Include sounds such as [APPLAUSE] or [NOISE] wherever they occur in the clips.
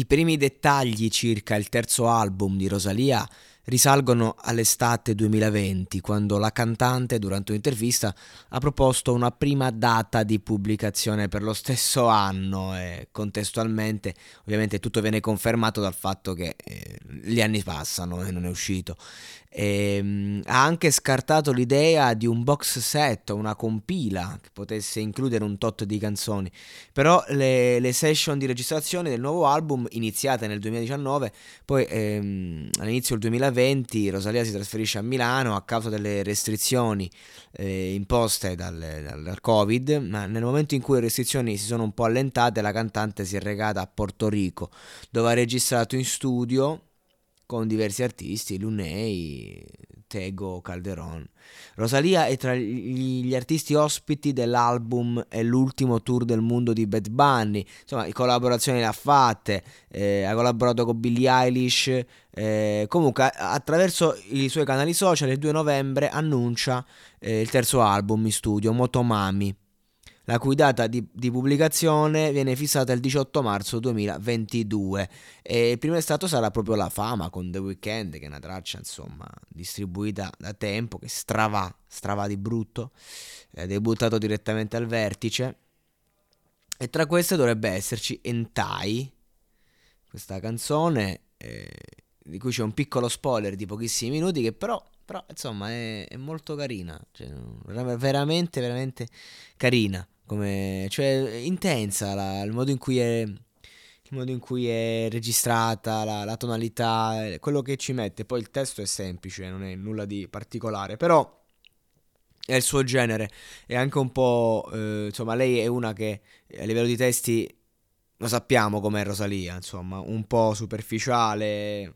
I primi dettagli circa il terzo album di Rosalia risalgono all'estate 2020, quando la cantante durante un'intervista ha proposto una prima data di pubblicazione per lo stesso anno. E contestualmente ovviamente tutto viene confermato dal fatto che eh, gli anni passano e non è uscito. E, um, ha anche scartato l'idea di un box set, una compila che potesse includere un tot di canzoni, però le, le session di registrazione del nuovo album iniziate nel 2019, poi ehm, all'inizio del 2020 Rosalia si trasferisce a Milano a causa delle restrizioni eh, imposte dal, dal, dal, Covid, ma nel momento in cui le restrizioni si sono un po' allentate la cantante si è recata a Porto Rico dove ha registrato in studio con diversi artisti, Lunei, Tego, Calderon. Rosalia è tra gli, artisti ospiti dell'album e l'ultimo tour del mondo di Bad Bunny, insomma, collaborazioni le ha fatte, eh, ha collaborato con Billie Eilish, eh, comunque attraverso i suoi canali social il 2 novembre annuncia eh, il terzo album in studio, Motomami la cui data di, di, pubblicazione viene fissata il 18 marzo 2022 e il primo estratto sarà proprio La Fama con The Weeknd che è una traccia insomma distribuita da tempo che strava, strava di brutto. È debuttato direttamente al vertice. E tra queste dovrebbe esserci Entai questa canzone eh, di cui c'è un piccolo spoiler di pochissimi minuti che però però insomma è, è molto carina, cioè, veramente, veramente carina come, cioè intensa la, il modo in cui è il modo in cui è registrata, la, la, tonalità, quello che ci mette. Poi il testo è semplice, non è nulla di particolare, però è il suo genere. È anche un po', eh, insomma, lei è una che a livello di testi lo sappiamo com'è Rosalia, insomma, un po' superficiale,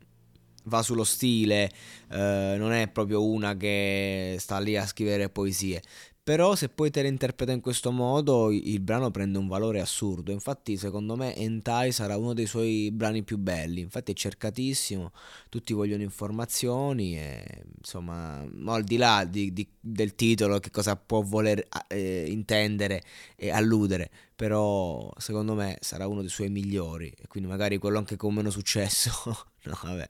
va sullo stile, eh, non è proprio una che sta lì a scrivere poesie. Però se poi te le interpreta in questo modo il brano prende un valore assurdo. Infatti secondo me Entai sarà uno dei suoi brani più belli. Infatti è cercatissimo, tutti vogliono informazioni e insomma al di là di, di, del titolo che cosa può voler eh, intendere e alludere. Però secondo me sarà uno dei suoi migliori e quindi magari quello anche con meno successo. [LAUGHS] no vabbè.